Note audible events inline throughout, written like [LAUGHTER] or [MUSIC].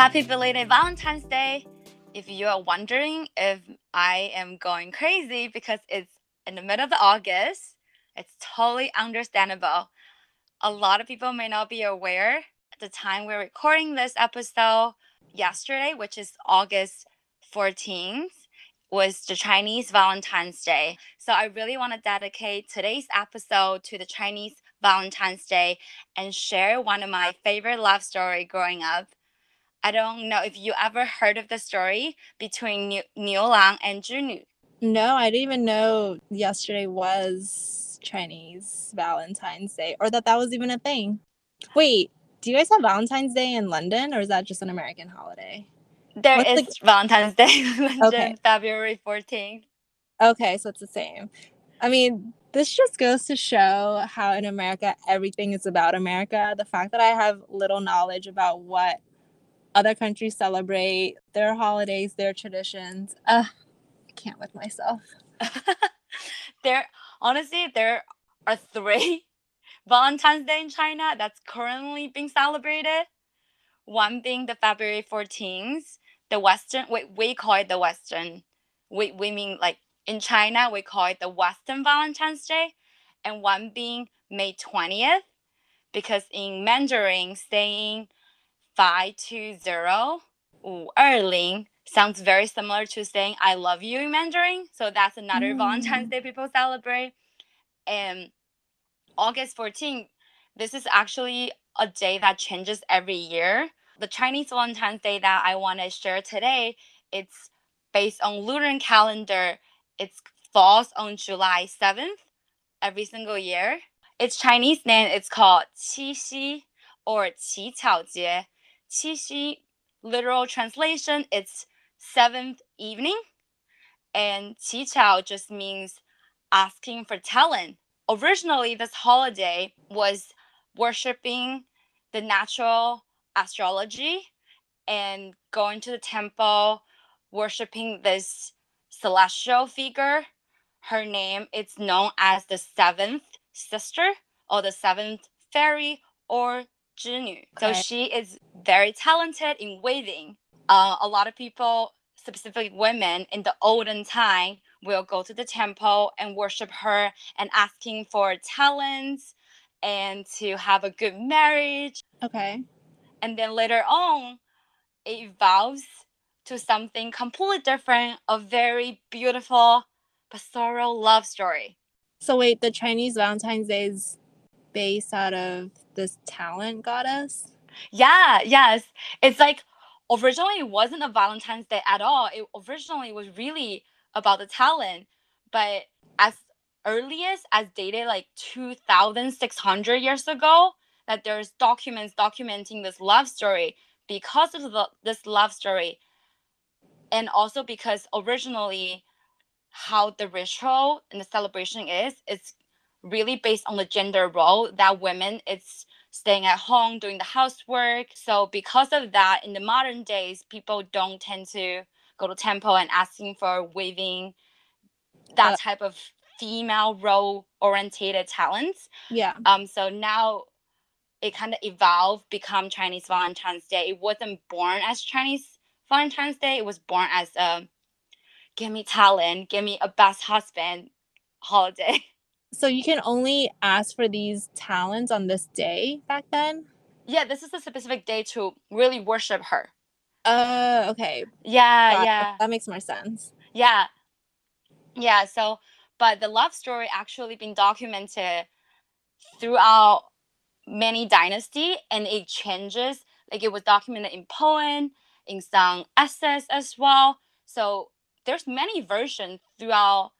Happy belated Valentine's Day! If you are wondering if I am going crazy because it's in the middle of August, it's totally understandable. A lot of people may not be aware at the time we're recording this episode yesterday, which is August 14th, was the Chinese Valentine's Day. So I really want to dedicate today's episode to the Chinese Valentine's Day and share one of my favorite love story growing up. I don't know if you ever heard of the story between Niu, Niu Lang and Zhi No, I didn't even know yesterday was Chinese Valentine's Day or that that was even a thing. Wait, do you guys have Valentine's Day in London or is that just an American holiday? There What's is the- Valentine's Day in [LAUGHS] London, Okay. February 14th. Okay, so it's the same. I mean, this just goes to show how in America everything is about America. The fact that I have little knowledge about what other countries celebrate, their holidays, their traditions. Uh, I can't with myself. [LAUGHS] there honestly there are three [LAUGHS] Valentine's Day in China that's currently being celebrated. One being the February 14th, the Western we, we call it the Western. We we mean like in China we call it the Western Valentine's Day, and one being May 20th, because in Mandarin saying five two zero 520 sounds very similar to saying I love you in Mandarin. So that's another mm. Valentine's Day people celebrate. And August 14th, this is actually a day that changes every year. The Chinese Valentine's Day that I want to share today, it's based on lunar calendar. It falls on July 7th every single year. Its Chinese name is called Qixi or Qi Jie. Qixi literal translation it's seventh evening and Qiqiao just means asking for talent. Originally this holiday was worshiping the natural astrology and going to the temple worshiping this celestial figure. Her name is known as the seventh sister or the seventh fairy or Zhinu. So she is very talented in weaving. Uh, a lot of people, specifically women in the olden time, will go to the temple and worship her and asking for talents and to have a good marriage. Okay. And then later on, it evolves to something completely different, a very beautiful sorrow love story. So wait, the Chinese Valentine's Day is based out of this talent goddess? Yeah, yes. It's like originally it wasn't a Valentine's Day at all. It originally was really about the talent, but as earliest as dated like 2600 years ago that there's documents documenting this love story because of the, this love story and also because originally how the ritual and the celebration is it's really based on the gender role that women it's staying at home doing the housework. So because of that in the modern days people don't tend to go to temple and asking for weaving that Uh, type of female role orientated talents. Yeah. um so now it kind of evolved become chinese valentine's day. It wasn't born as chinese valentine's day. It was born as a give me talent. Give me a best husband holiday [LAUGHS] So you can only ask for these talents on this day back then? yeah this is a specific day to really worship her Uh, okay. yeah yeah That makes more sense. yeah yeah so but the love story actually been documented throughout many dynasty and it changes like it was documented in poem in some essays as well so there's many versions throughout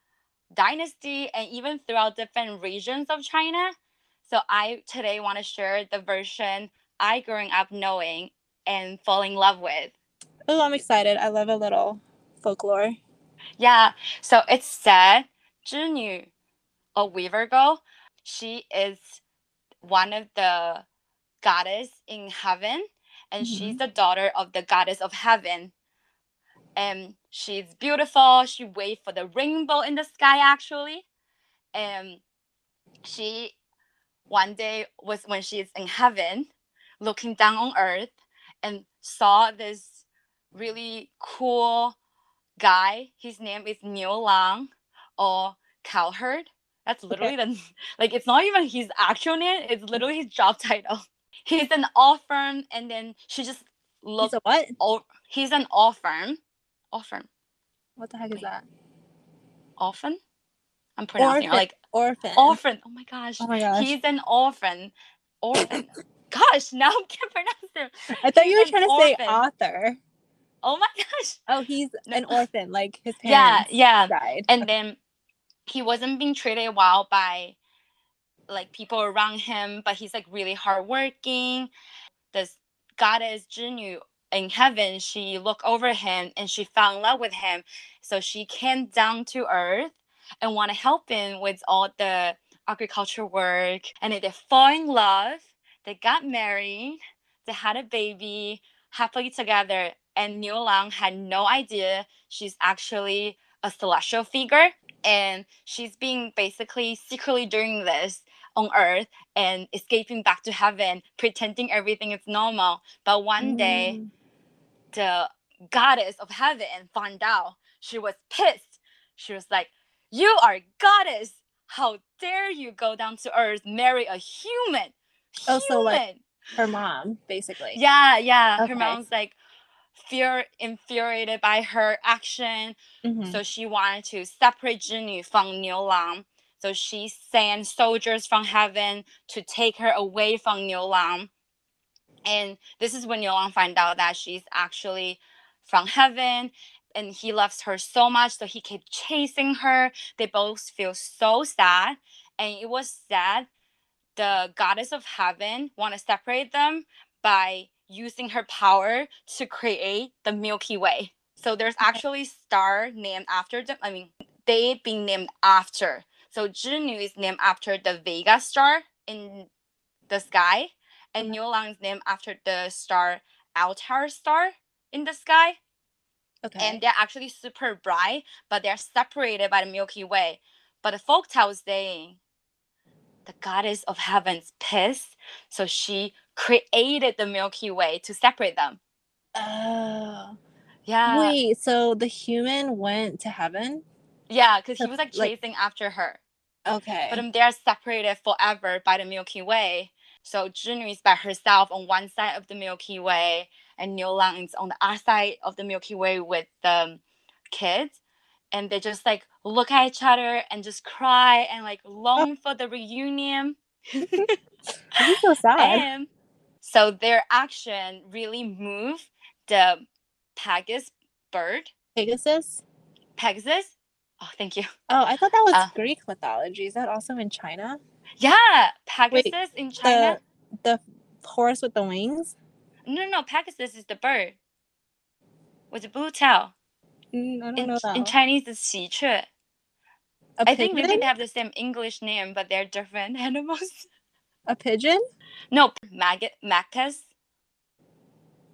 dynasty and even throughout different regions of china so i today want to share the version i growing up knowing and fall in love with Oh, I'm excited. I love a little folklore. Yeah, so it's said Zhinyu, a weaver girl, she is one of the goddess in heaven, and she's mm-hmm. the daughter of the goddess of heaven. And she's beautiful. She wait for the rainbow in the sky actually. And she one day was when she's in heaven looking down on earth and saw this really cool guy. His name is Niu Lang or Cowherd. That's literally the [LAUGHS] like it's not even his actual name, it's literally his job [LAUGHS] title. He's an orphan and then she just He's looked a what? oh he's an orphan. Orphan. What the heck is Wait. that? Orphan? I'm pronouncing it Orphan. like Orphan. orphan. Oh my gosh. Oh my gosh. He's an orphan. Orphan. [COUGHS] gosh, now I can't pronounce it. I thought you were he's trying to say author. Oh my gosh. Oh, he's No. an orphan. Like his Yeah, yeah. died. And then he wasn't being treated well by like people around him, but he's like really hardworking. This goddess Jinyu in heaven, she looked over him and she fell in love with him. So she came down to earth and want to help him with all the agriculture work. And they fall in love. They got married. They had a baby happily together. And Niu Lang had no idea she's actually a celestial figure. And she's being basically secretly doing this on earth and escaping back to heaven, pretending everything is normal. But one day, Mm. The goddess of heaven and found out. She was pissed. She was like, You are goddess. How dare you go down to earth, marry a human? Oh, so, like, her mom, basically. yeah, yeah. Okay. Her mom's like fear infuriated by her action. Mhm. So she wanted to separate Jinyu from Niu Lang. So she sent soldiers from heaven to take her away from Niu Lang. And this is when Lang find out that she's actually from heaven and he loves her so much. So he kept chasing her. They both feel so sad. And it was sad. The goddess of heaven want to separate them by using her power to create the Milky Way. So there's actually star named after them. I mean, they being named after. So Zhinyu is named after the Vega star in the sky, and. Niu Lang is named after the star Altair star in the sky. Okay. And they're actually super bright, but they're separated by the Milky Way. But the folktale is saying the goddess of heaven's pissed, so she created the Milky Way to separate them. oh. Yeah. Wait, so the human went to heaven? Yeah, because he was like like- chasing after her. Okay. But um, they're separated forever by the Milky Way. So Jinyu is by herself on one side of the Milky Way, and Niu Lang is on the other side of the Milky Way with the kids. And they just like look at each other and just cry and like long for the reunion. [LAUGHS] so [LAUGHS] sad. And so their action really moved the Pegasus bird. Pegasus? Pegasus? Oh, thank you. Oh, I thought that was Uh, Greek mythology. Is that also in China? Yeah, Pegasus in China. The the horse with the wings? No, no, Pegasus is the bird with the blue tail. Mm, I don't In, know that. in Chinese, it's 喜鹊. a I think maybe they have the same English name, but they're different [LAUGHS] animals. A pigeon? no, maggot, macas.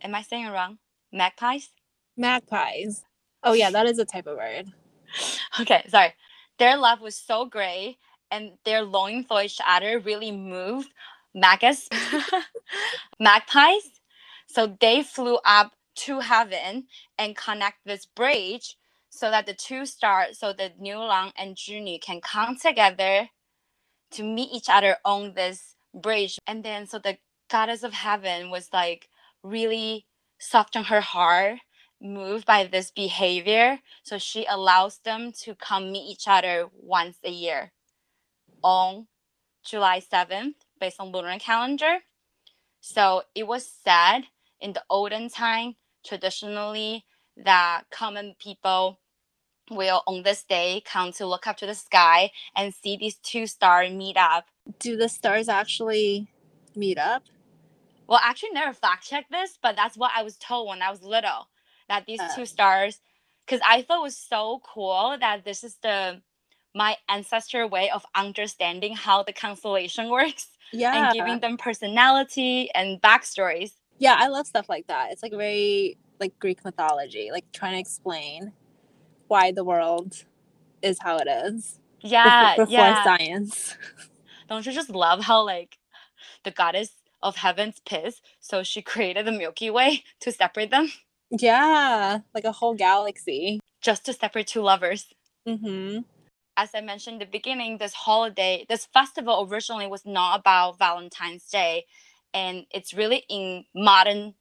Am I saying it wrong? Magpies? Magpies. Oh yeah, that is a type of bird. [LAUGHS] Okay, sorry. Their love was so great, and their longing for each other really moved maggots, [LAUGHS] magpies. So they flew up to heaven and connect this bridge so that the two stars, so that Niu Lang and Junyu can come together to meet each other on this bridge. And then so the goddess of heaven was like really soft on her heart, moved by this behavior. So she allows them to come meet each other once a year on July 7th, based on lunar calendar. So it was said in the olden time, traditionally, that common people will on this day come to look up to the sky and see these two stars meet up. Do the stars actually meet up? Well, I actually never fact checked this, but that's what I was told when I was little that these Uh. two stars, because I thought it was so cool that this is the my ancestor way of understanding how the constellation [LAUGHS] works Yeah. and giving them personality and backstories. yeah, I love stuff like that. It's like very like Greek mythology, like trying to explain why the world is how it is Yeah, before yeah. science. [LAUGHS] Don't you just love how like the goddess of heaven's pissed, so she created the Milky Way [LAUGHS] to separate them, Yeah, like a whole galaxy. just to separate two lovers. Mm-hmm. As I mentioned in the beginning, this holiday, this festival originally was not about Valentine's Day. And it's really in modern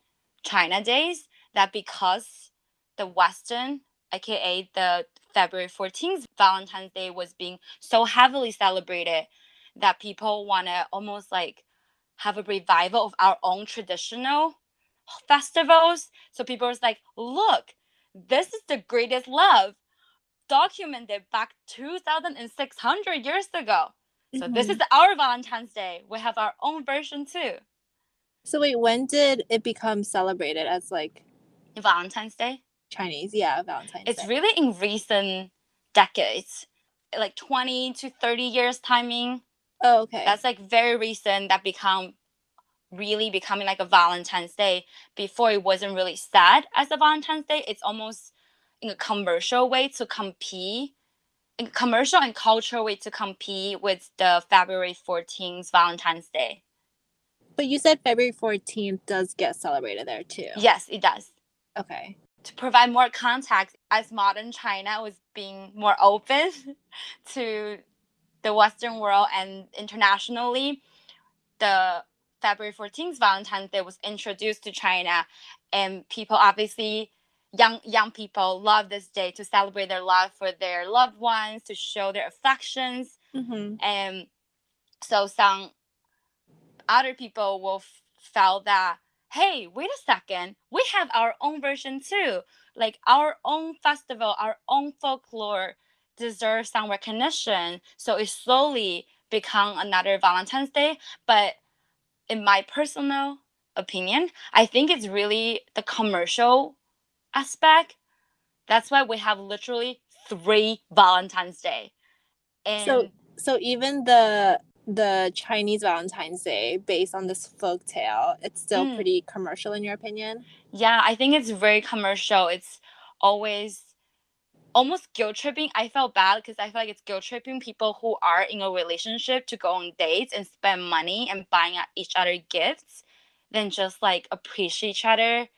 China days that because the Western, aka the February 14th Valentine's Day was being so heavily celebrated that people want to almost like have a revival of our own traditional festivals. So people was like, look, this is the greatest love documented back 2600 years ago. So this is mm-hmm. our Valentine's Day. We have our own version too. So wait, when did it become celebrated as like Valentine's Day. Chinese? Yeah, Valentine's Day. It's Day. really in recent decades, like 20 to 30 years timing. oh, okay. That's like very recent that become really becoming like a Valentine's Day. Before it wasn't really sad as a Valentine's Day. It's almost in a commercial way to compete, in commercial and cultural way to compete with the February 14th Valentine's Day. but you said February 14th does get celebrated there too. Yes, it does. Okay. to provide more context as modern China was being more open [LAUGHS] to the Western world and internationally, the February 14th Valentine's Day was introduced to China and people obviously young young people love this day to celebrate their love for their loved ones, to show their affections. Mm-hmm. and so some other people will f- felt that hey wait a second we have our own version too. Like our own festival our own folklore deserves some recognition. So it slowly become another valentine's day. But in my personal opinion i think it's really the commercial aspect that's why we have literally three valentine's day and So so even the the Chinese Valentine's Day based on this folk tale, it's still Mm. pretty commercial in your opinion? Yeah, I think it's very commercial. It's always almost guilt tripping. I felt bad because I feel like it's guilt tripping people who are in a relationship to go on dates and spend money and buying each other gifts than just like appreciate each other's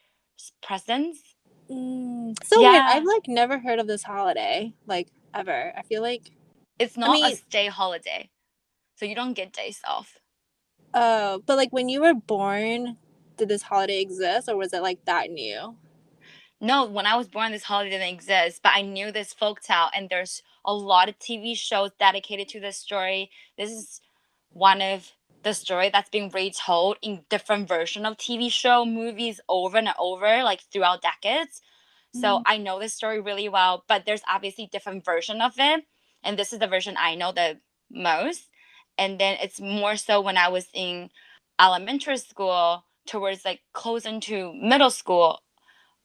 presence. Mm. So weird. Yeah. I've like never heard of this holiday like ever. I feel like It's not a mean- stay holiday. So you don't get days off. oh, but like when you were born, did this holiday exist or was it like that new? No, when I was born, this holiday didn't exist, but I knew this folktale, and there's a lot of TV shows dedicated to this story. This is one of the story that's being retold in different version of TV show, movies over and over, like throughout decades. So Mhm. I know this story really well, but there's obviously different version of it, and this is the version I know the most. And then it's more so when I was in elementary school, towards like close into middle school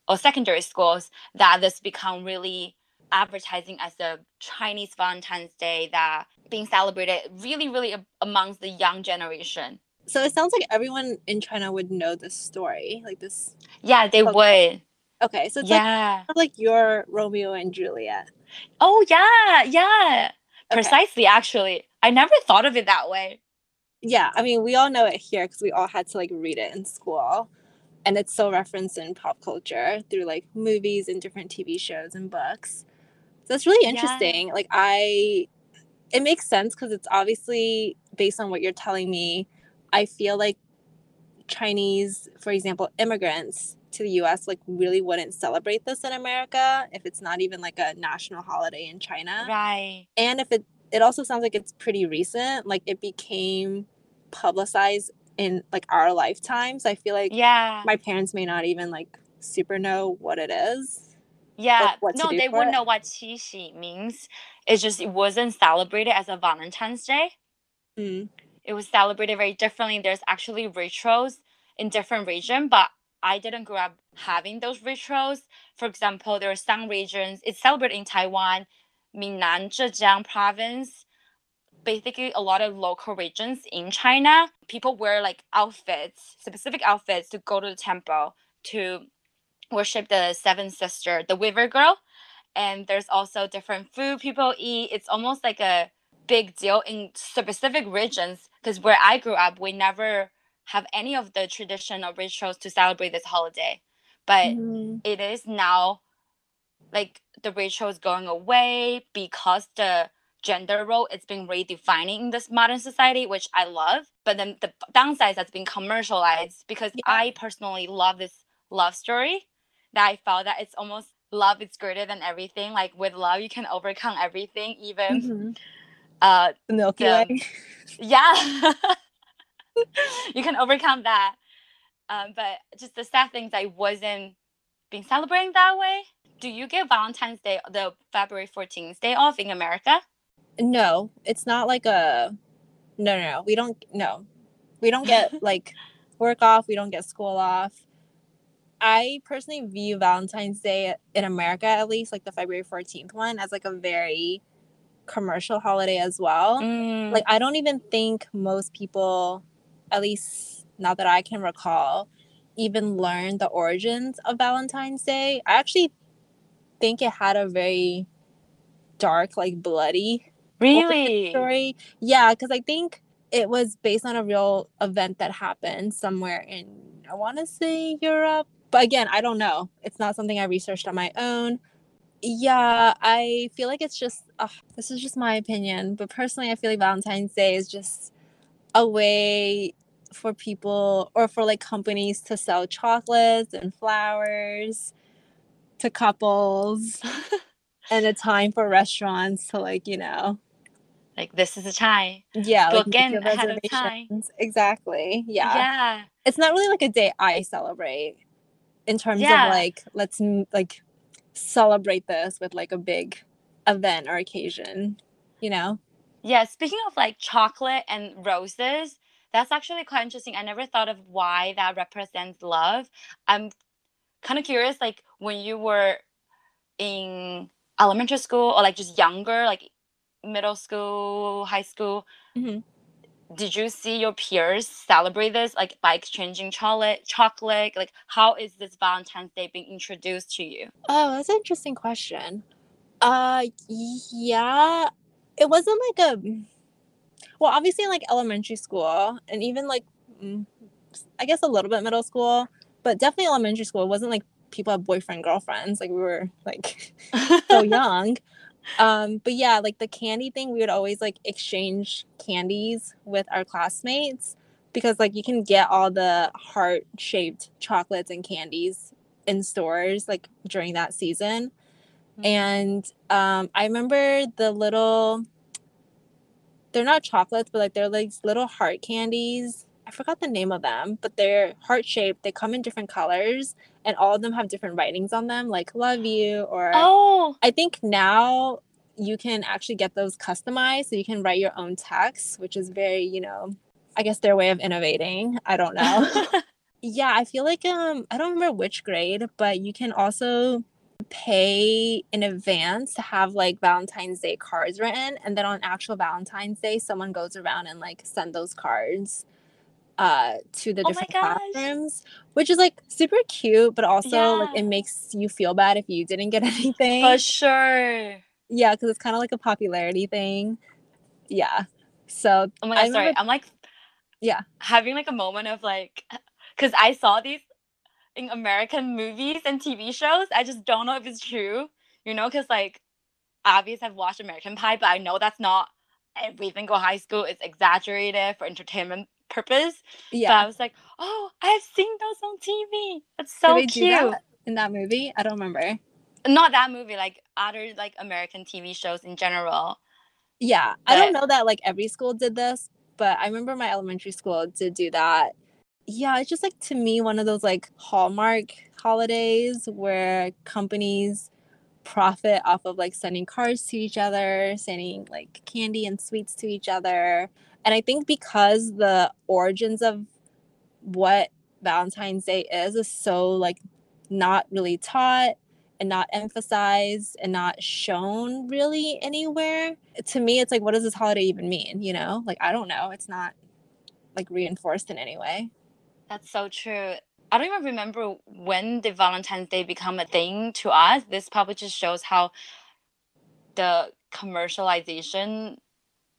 or secondary schools that this become really advertising as a Chinese Valentine's Day that being celebrated really, really amongst the young generation. So it sounds like everyone in China would know this story, like this. Yeah, they Okay. would. Okay, so it's like Yeah. kind like your Romeo and Juliet. oh, yeah, yeah. Okay. Precisely, actually. I never thought of it that way. Yeah, I mean, we all know it here because we all had to like read it in school, and it's so referenced in pop culture through like movies and different TV shows and books. It's really Yeah. interesting. Like I, it makes sense because it's obviously based on what you're telling me. I feel like Chinese, for example, immigrants to the U.S. like really wouldn't celebrate this in America if it's not even like a national holiday in China Right. and if it it also sounds like it's pretty recent like it became publicized in like our lifetimes i feel like Yeah. my parents may not even like super know what it is Yeah. no, they wouldn't it? know what Qixi means. It's just it wasn't celebrated as a Valentine's Day. Mm. it was celebrated very differently. There's actually rituals in different region, but I didn't grow up having those rituals. For example, there are some regions it's celebrated in Taiwan, Minnan, Zhejiang province. Basically, a lot of local regions in China, people wear like outfits, specific outfits to go to the temple to worship the seven sister, the Weaver Girl. And there's also different food people eat. It's almost like a big deal in specific regions because where I grew up, we never have any of the traditional rituals to celebrate this holiday. But Mhm. it is now like the ritual is going away because the gender role it's been redefining in this modern society, which I love. But then the downside that's been commercialized because Yeah. I personally love this love story that I felt that it's almost love is greater than everything. Like with love, you can overcome everything, even Mhm. uh The Milky the- Way. [LAUGHS] yeah [LAUGHS] you can overcome that um, but just the sad things, i wasn't being celebrating that way do you get valentine's day the february 14th day off in america No, it's not like a no, no, no. We don't no. We don't get [LAUGHS] like work off, we don't get school off. I personally view Valentine's Day in America at least like the February 14th one as like a very commercial holiday as well. Mm, Like I don't even think most people at least not that I can recall even learn the origins of Valentine's Day. I actually think it had a very dark like bloody really story. Yeah, because I think it was based on a real event that happened somewhere in, I want to say Europe. But again, I don't know. It's not something I researched on my own. Yeah, I feel like it's just, uh, this is just my opinion. But personally, I feel like Valentine's Day is just a way for people or for like companies to sell chocolates and flowers to couples [LAUGHS] and a time for restaurants to like, you know, like this is a tie. yeah, like Book make in ahead of time. Exactly. Yeah. yeah It's not really like a day I celebrate in terms Yeah. of like let's like celebrate this with like a big event or occasion, you know? Yeah, speaking of like chocolate and roses, that's actually quite interesting. I never thought of why that represents love. I'm kind of curious, like when you were in elementary school or like just younger, like middle school, high school, Mhm. Did you see your peers celebrate this like by exchanging chocolate chocolate? Like how is this Valentine's Day being introduced to you? Oh, that's an interesting question. Uh yeah, it wasn't like a well, obviously in like elementary school and even like mm, I guess a little bit middle school, but definitely elementary school. It wasn't like people had boyfriend girlfriends. Like we were like [LAUGHS] so young. Um, but yeah, like the candy thing, we would always like exchange candies with our classmates because like you can get all the heart shaped chocolates and candies in stores like during that season. And um, I remember the little, they're not chocolates, but like they're like little heart candies. I forgot the name of them, but they're heart shaped. They come in different colors, and all of them have different writings on them, like "love you" or oh, I think now you can actually get those customized, so you can write your own text, which is very, you know, I guess their way of innovating. I don't know. [LAUGHS] yeah, I feel like um I don't remember which grade, but you can also pay in advance to have like Valentine's Day cards written and then on actual Valentine's Day someone goes around and like send those cards uh to the Oh different classrooms which is like super cute but also like it makes you feel bad if you didn't get [LAUGHS] anything for sure. yeah because it's kind of like a popularity thing yeah so Oh my god, sorry. I'm like Yeah. having like a moment of like [LAUGHS] cuz I saw these in American movies and TV shows. I just don't know if it's true, you know, cuz like obviously I've watched American Pie, but I know that's not every single high school. It's exaggerated for entertainment purpose. But yeah I was like, "Oh, I've seen those on TV. That's Did so do cute." that in that movie i don't remember Not that movie, like other like American TV shows in general. Yeah, I don't know that like every school did this, but I remember my elementary school did do that. Yeah, it's just like to me one of those like hallmark holidays where companies profit off of like sending cards to each other, sending like candy and sweets to each other. And I think because the origins of what Valentine's Day is is so like not really taught and not emphasized and not shown really anywhere. To me, it's like, what does this holiday even mean? You know, like I don't know. It's not like reinforced in any way. That's so true. I don't even remember when did Valentine's Day become a thing to us. This probably just shows how the commercialization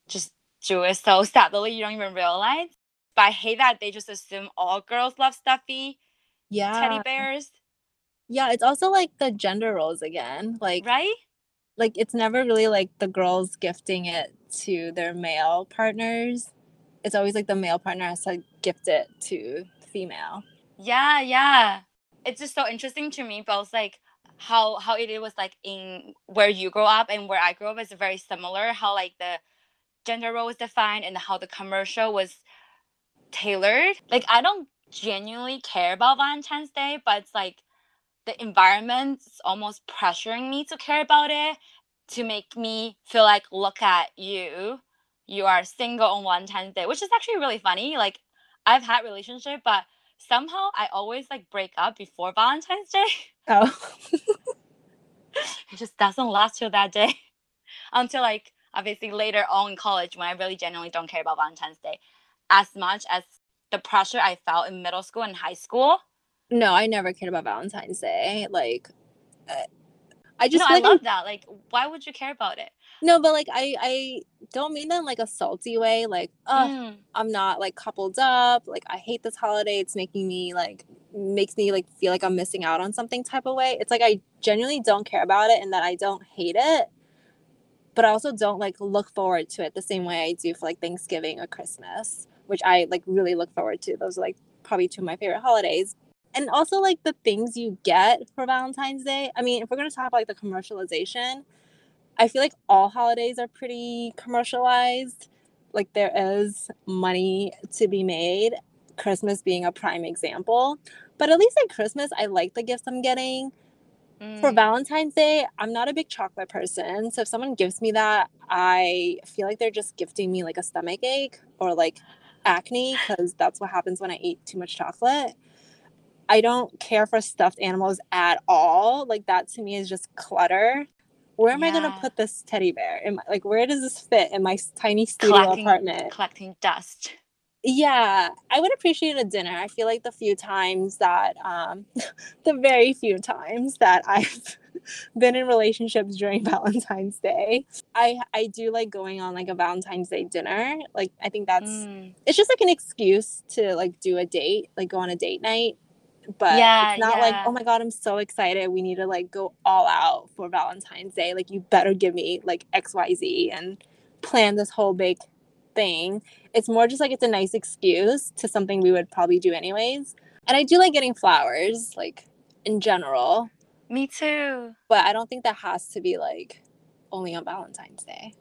just it so sadly you don't even realize. But I hate that they just assume all girls love stuffy Yeah. teddy bears, Yeah, it's also like the gender roles again. Like right? like it's never really like the girls gifting it to their male partners. It's always like the male partner has to gift it to the female. Yeah, yeah. It's just so interesting to me, both like how how it was like in where you grow up and where I grew up is very similar. How like the gender role was defined and how the commercial was tailored. Like I don't genuinely care about Valentine's Day, but it's like the environment's almost pressuring me to care about it to make me feel like look at you. You are single on Valentine's Day, which is actually really funny. Like I've had relationship, but somehow I always like break up before Valentine's Day. Oh. [LAUGHS] It just doesn't last till that day. [LAUGHS] Until like obviously later on in college when I really genuinely don't care about Valentine's Day as much as the pressure I felt in middle school and high school. no, I never cared about Valentine's Day. Like uh, I just no, feel I like love that. Like, why would you care about it? no, but like I I don't mean that in like a salty way. Like, oh, Mm, I'm not like coupled up. Like I hate this holiday. It's making me like makes me like feel like I'm missing out on something type of way. It's like I genuinely don't care about it and that I don't hate it. But I also don't like look forward to it the same way I do for like Thanksgiving or Christmas, which I like really look forward to. Those are like probably two of my favorite holidays. And also like the things you get for Valentine's Day. I mean, if we're gonna talk about like the commercialization, I feel like all holidays are pretty commercialized. Like there is money to be made, Christmas being a prime example. But at least at Christmas, I like the gifts I'm getting. For mm. Valentine's Day, I'm not a big chocolate person. So if someone gives me that, I feel like they're just gifting me like a stomach ache or like acne because that's what happens when I eat too much chocolate. I don't care for stuffed animals at all. Like that to me is just clutter. Where am I gonna put this teddy bear? Am like where does this fit in my tiny studio collecting, apartment? collecting dust. Yeah, I would appreciate a dinner. I feel like the few times that, um, [LAUGHS] the very few times that [LAUGHS] I've been in relationships during [LAUGHS] Valentine's Day, I I do like going on like a Valentine's Day dinner. Like I think that's Mm. it's just like an excuse to like do a date, like go on a date night. But Yeah, it's not like, oh my god, I'm so excited. We need to like go all out for Valentine's Day. Like you better give me like XYZ and plan this whole big thing. It's more just like it's a nice excuse to something we would probably do anyways. And I do like getting flowers, like in general, Me too. but I don't think that has to be like only on Valentine's Day.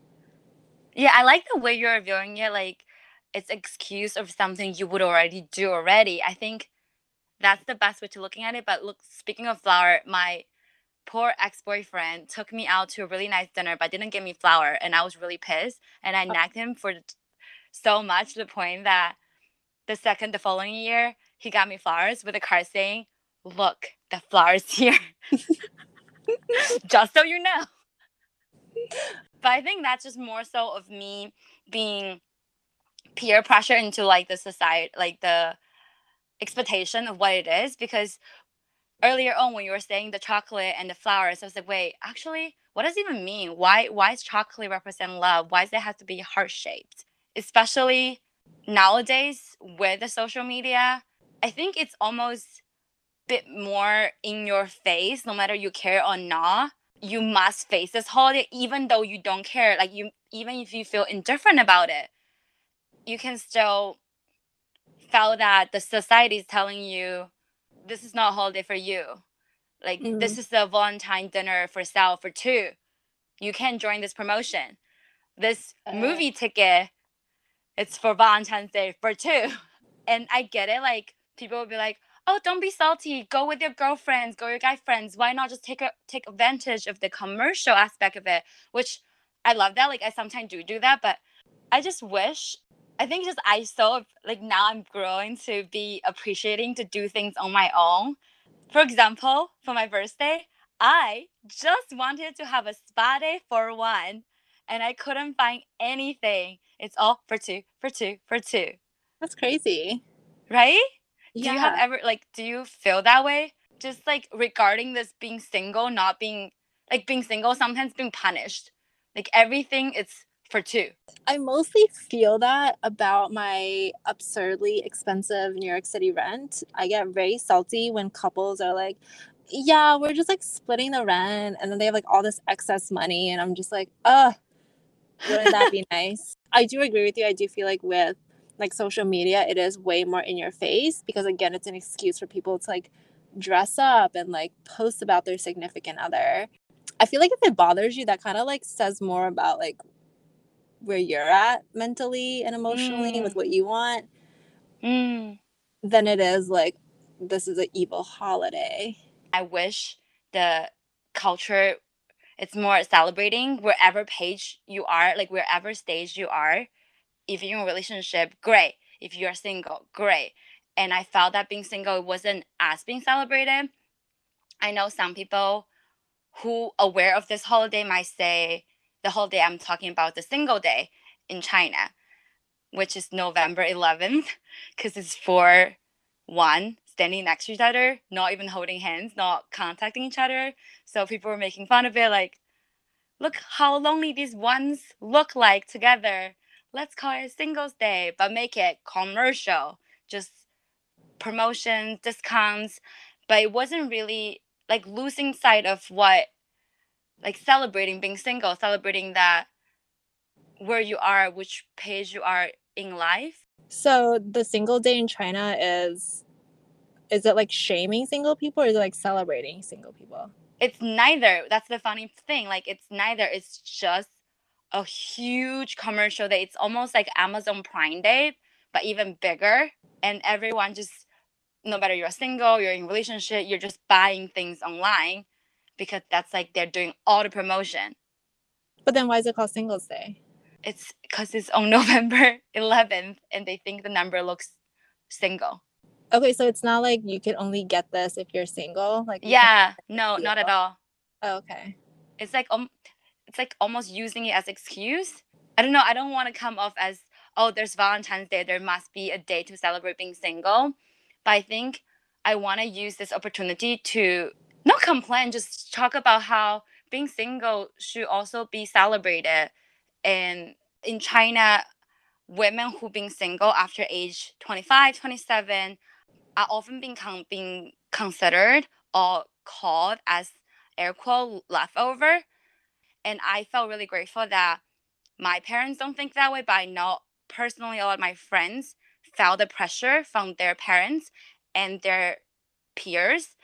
Yeah, I like the way you're viewing it. Like, it's excuse of something you would already do already. I think that's the best way to looking at it. But look, speaking of flower, my poor ex-boyfriend took me out to a really nice dinner, but didn't give me flower, and I was really pissed. And I oh. nagged him for so much to the point that the second, the following year, he got me flowers with a card saying, "Look, the flowers [LAUGHS] here." just so you know. But I think that's just more so of me being peer pressure into like the society, like the expectation of what it is. Because earlier on, when you were saying the chocolate and the flowers, I was like, wait, actually, what does it even mean? Why why is chocolate represent love? Why does it have to be heart shaped? Especially nowadays with the social media, I think it's almost bit more in your face, no matter you care or not. You must face this holiday, even though you don't care. Like you, even if you feel indifferent about it, you can still feel that the society is telling you this is not a holiday for you. Like this is the Valentine dinner for sale for two. You can join this promotion. This Uh. movie ticket, it's for Valentine's Day for two. And I get it. Like people will be like, "Oh, don't be salty. Go with your girlfriends. Go with your guy friends. Why not just take a, take advantage of the commercial aspect of it?" Which I love that. Like I sometimes do do that, but I just wish. I think just I so like now I'm growing to be appreciating to do things on my own. For example, for my birthday, I just wanted to have a spa day for one, and I couldn't find anything. It's all for two, for two, for two, That's crazy. right? Yeah. Do you have ever like do you feel that way? Just like regarding this being single, not being like being single, sometimes being punished. Like everything it's for two. I mostly feel that about my absurdly expensive New York City rent. I get very salty when couples are like, yeah, we're just like splitting the rent and then they have like all this excess money and I'm just like, ugh, wouldn't that be [LAUGHS] nice? I do agree with you. I do feel like with like social media, it is way more in your face because again, it's an excuse for people to like dress up and like post about their significant other. I feel like if it bothers you, that kind of like says more about like where you're at mentally and emotionally Mm. with what you want Mm. than it is like this is an evil holiday. I wish the culture it's more celebrating wherever page you are, like wherever stage you are. If you're in a relationship, great. If you're single, great. And I felt that being single wasn't as being celebrated. I know some people who aware of this holiday might say the holiday I'm talking about the single day in China, which is November 11th, because it's for one standing next to each other, not even holding hands, not contacting each other. So people were making fun of it, like, look how lonely these ones look like together. Let's call it a Singles Day, but make it commercial, just promotions, discounts. But it wasn't really like losing sight of what, like celebrating being single, celebrating that where you are, which page you are in life. So the single day in China is is it like shaming single people or is it like celebrating single people? it's neither. That's the funny thing. Like it's neither. It's just a huge commercial that it's almost like Amazon Prime Day, but even bigger. And everyone just, no matter you're single, you're in a relationship, you're just buying things online because that's like they're doing all the promotion. But then why is it called Singles Day? It's because it's on [LAUGHS] November 11th and they think the number looks single. Okay, so it's not like you can only get this if you're single. Like you Yeah, no, not at all. Oh, okay. it's like um it's like almost using it as excuse i don't know i don't want to come off as oh there's valentine's day there must be a day to celebrate being single but i think i want to use this opportunity to not complain just talk about how being single should also be celebrated and in china women who being single after age 25 27 are often being, con- being considered or called as air quote leftover. And I felt really grateful that my parents don't think that way, but I know personally a lot of my friends felt the pressure from their parents and their peers.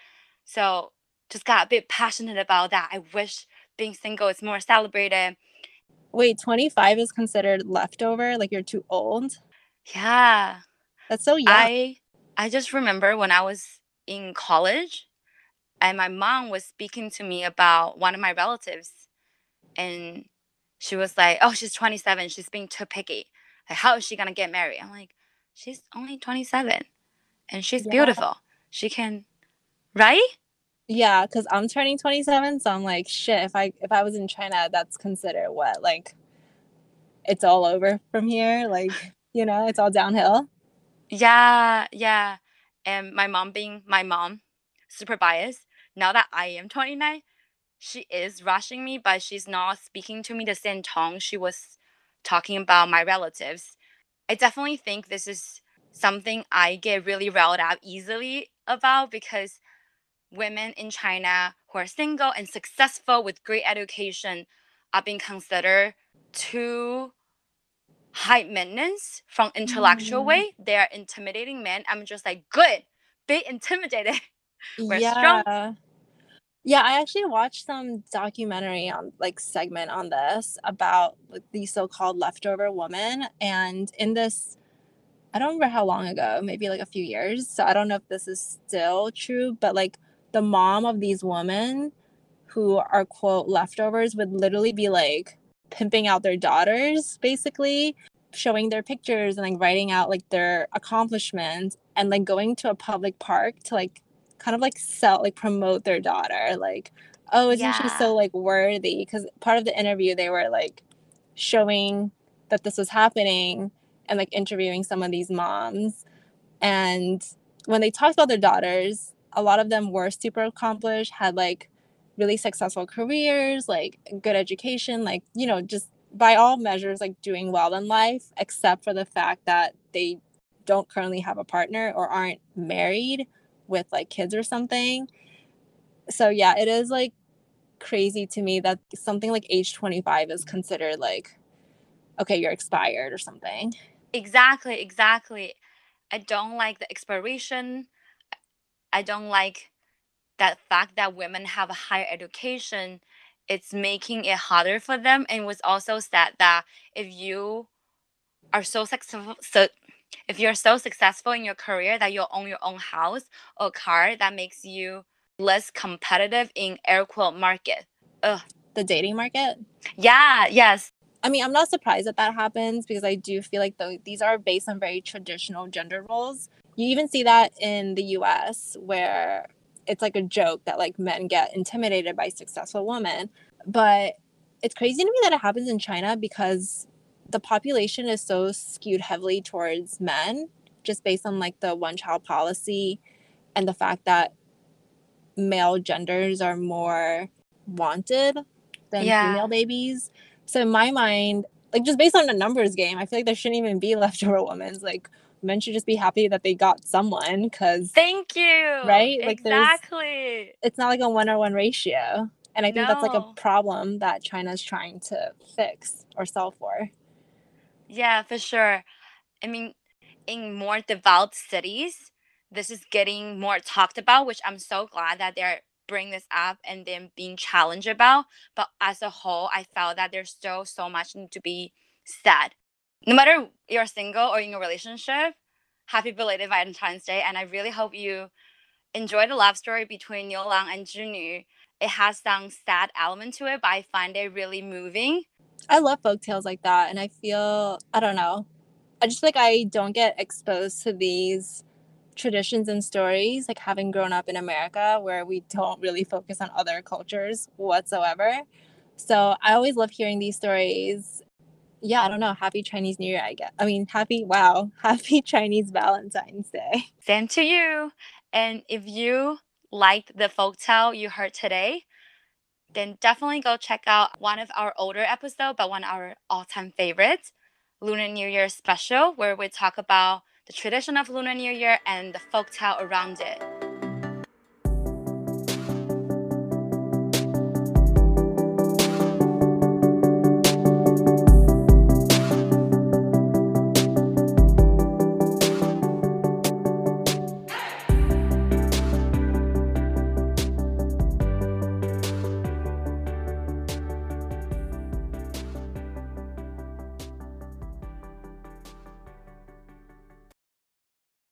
So just got a bit passionate about that. I wish being single is more celebrated. Wait, 25 is considered leftover? Like you're too old? Yeah. That's so young. I I just remember when I was in college and my mom was speaking to me about one of my relatives and she was like, "Oh, she's 27. She's being too picky. Like, how is she gonna get married?" I'm like, "She's only 27, and she's Yeah. beautiful. She can, right? yeah, because I'm turning 27, so I'm like, shit, if I if I was in China, that's considered what? Like it's all over from here. Like, you know, it's all downhill. Yeah, yeah." And my mom being my mom, super biased. Now that I am 29, she is rushing me, but she's not speaking to me the same tone she was talking about my relatives. I definitely think this is something I get really riled up easily about because women in China who are single and successful with great education are being considered too high maintenance from intellectual Mm. way. They are intimidating men. I'm just like, good, be intimidated. [LAUGHS] We're strong. yeah. Yeah, I actually watched some documentary on like segment on this about like these so-called leftover woman, and in this I don't remember how long ago, maybe like a few years. So I don't know if this is still true, but like the mom of these women who are quote leftovers would literally be like pimping out their daughters basically showing their pictures and like writing out like their accomplishments and like going to a public park to like kind of like sell like promote their daughter. Like oh isn't she so like worthy? Because part of the interview they were like showing that this was happening and like interviewing some of these moms. And when they talked about their daughters a lot of them were super accomplished had like really successful careers like good education like you know just by all measures like doing well in life except for the fact that they don't currently have a partner or aren't married with like kids or something. So yeah, it is like crazy to me that something like age 25 is considered like okay, you're expired or something. Exactly, exactly. I don't like the expiration. I don't like that fact that women have a higher education. It's making it harder for them. And it was also said that if you are so successful, so if you're so successful in your career that you own your own house or car, that makes you less competitive in air quote market. Ugh. The dating market? Yeah, yes. I mean, I'm not surprised that that happens because I do feel like the, these are based on very traditional gender roles. You even see that in the US where it's like a joke that like men get intimidated by successful women. But it's crazy to me that it happens in China because the population is so skewed heavily towards men just based on like the one child policy and the fact that male genders are more wanted than Yeah. female babies. So in my mind, like just based on the numbers game, I feel like there shouldn't even be [LAUGHS] leftover women's. Like men should just be happy that they got someone because Thank you. Right? Like, exactly. it's not like a one on one ratio. And I think that's like a problem that China's trying to fix or solve for. Yeah, for sure. I mean, in more developed cities, this is getting more talked about, which I'm so glad that they're bringing this up and then being challenged about. But as a whole, I felt that there's still so much need to be said. No matter you're single or in a relationship, happy belated Valentine's Day. And I really hope you enjoy the love story between Niu Lang and Zhinu. It has some sad element to it, but I find it really moving. I love folk tales like that. And I feel, I don't know, I just like I don't get exposed to these traditions and stories, like having grown up in America where we don't really focus on other cultures whatsoever. So I always love hearing these stories. Yeah, I don't know. Happy Chinese New Year, I guess. I mean, happy, wow, [LAUGHS] happy Chinese Valentine's Day. Same to you. And if you liked the folktale you heard today, then definitely go check out one of our older episodes, but one of our all-time favorites, Lunar New Year special, where we talk about the tradition of Lunar New Year and the folktale around it.